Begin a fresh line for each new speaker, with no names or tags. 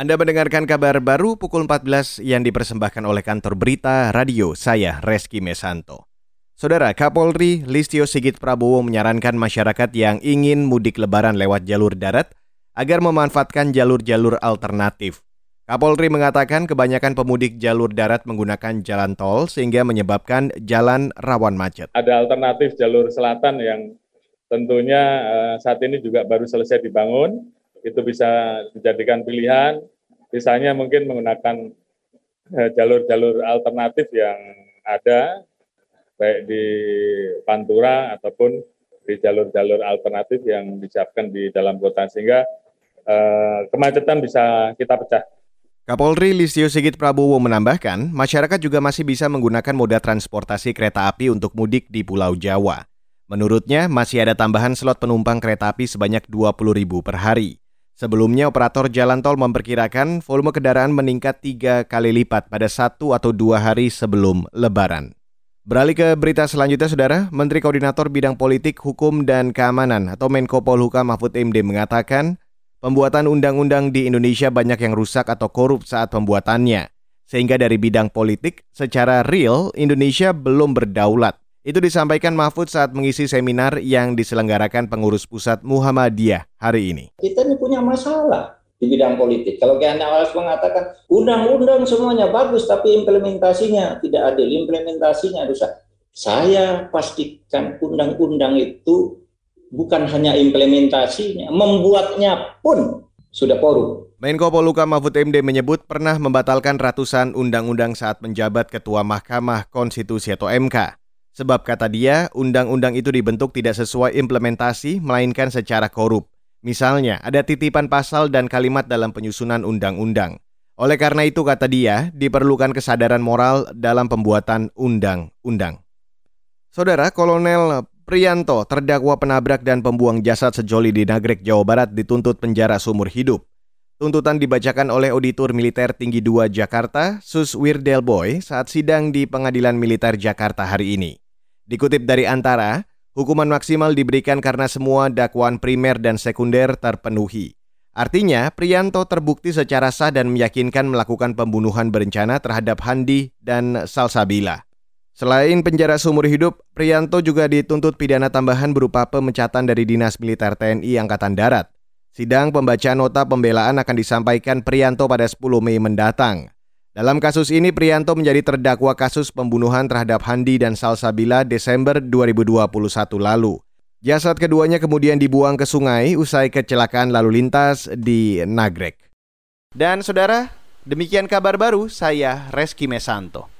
Anda mendengarkan kabar baru pukul 14 yang dipersembahkan oleh kantor berita radio saya Reski Mesanto. Saudara Kapolri Listio Sigit Prabowo menyarankan masyarakat yang ingin mudik lebaran lewat jalur darat agar memanfaatkan jalur-jalur alternatif. Kapolri mengatakan kebanyakan pemudik jalur darat menggunakan jalan tol sehingga menyebabkan jalan rawan macet.
Ada alternatif jalur selatan yang tentunya eh, saat ini juga baru selesai dibangun itu bisa dijadikan pilihan. Misalnya mungkin menggunakan eh, jalur-jalur alternatif yang ada, baik di Pantura ataupun di jalur-jalur alternatif yang disiapkan di dalam kota, sehingga eh, kemacetan bisa kita pecah.
Kapolri Listio Sigit Prabowo menambahkan, masyarakat juga masih bisa menggunakan moda transportasi kereta api untuk mudik di Pulau Jawa. Menurutnya, masih ada tambahan slot penumpang kereta api sebanyak 20 ribu per hari. Sebelumnya, operator jalan tol memperkirakan volume kendaraan meningkat tiga kali lipat pada satu atau dua hari sebelum Lebaran. Beralih ke berita selanjutnya, Saudara. Menteri Koordinator Bidang Politik, Hukum, dan Keamanan atau Menko Polhukam Mahfud MD mengatakan, pembuatan undang-undang di Indonesia banyak yang rusak atau korup saat pembuatannya. Sehingga dari bidang politik, secara real, Indonesia belum berdaulat. Itu disampaikan Mahfud saat mengisi seminar yang diselenggarakan pengurus pusat Muhammadiyah hari ini.
Kita ini punya masalah di bidang politik. Kalau Kiai Awas mengatakan undang-undang semuanya bagus tapi implementasinya tidak adil, implementasinya rusak. Saya pastikan undang-undang itu bukan hanya implementasinya, membuatnya pun sudah korup.
Menko Poluka Mahfud MD menyebut pernah membatalkan ratusan undang-undang saat menjabat Ketua Mahkamah Konstitusi atau MK. Sebab kata dia, undang-undang itu dibentuk tidak sesuai implementasi, melainkan secara korup. Misalnya, ada titipan pasal dan kalimat dalam penyusunan undang-undang. Oleh karena itu, kata dia, diperlukan kesadaran moral dalam pembuatan undang-undang. Saudara Kolonel Prianto, terdakwa penabrak dan pembuang jasad sejoli di Nagrek, Jawa Barat, dituntut penjara seumur hidup. Tuntutan dibacakan oleh Auditor Militer Tinggi 2 Jakarta, Sus Wirdel Boy, saat sidang di Pengadilan Militer Jakarta hari ini. Dikutip dari Antara, hukuman maksimal diberikan karena semua dakwaan primer dan sekunder terpenuhi. Artinya, Prianto terbukti secara sah dan meyakinkan melakukan pembunuhan berencana terhadap Handi dan Salsabila. Selain penjara seumur hidup, Prianto juga dituntut pidana tambahan berupa pemecatan dari Dinas Militer TNI Angkatan Darat. Sidang pembacaan nota pembelaan akan disampaikan Prianto pada 10 Mei mendatang. Dalam kasus ini Prianto menjadi terdakwa kasus pembunuhan terhadap Handi dan Salsabila Desember 2021 lalu. Jasad keduanya kemudian dibuang ke sungai usai kecelakaan lalu lintas di Nagrek. Dan saudara, demikian kabar baru saya Reski Mesanto.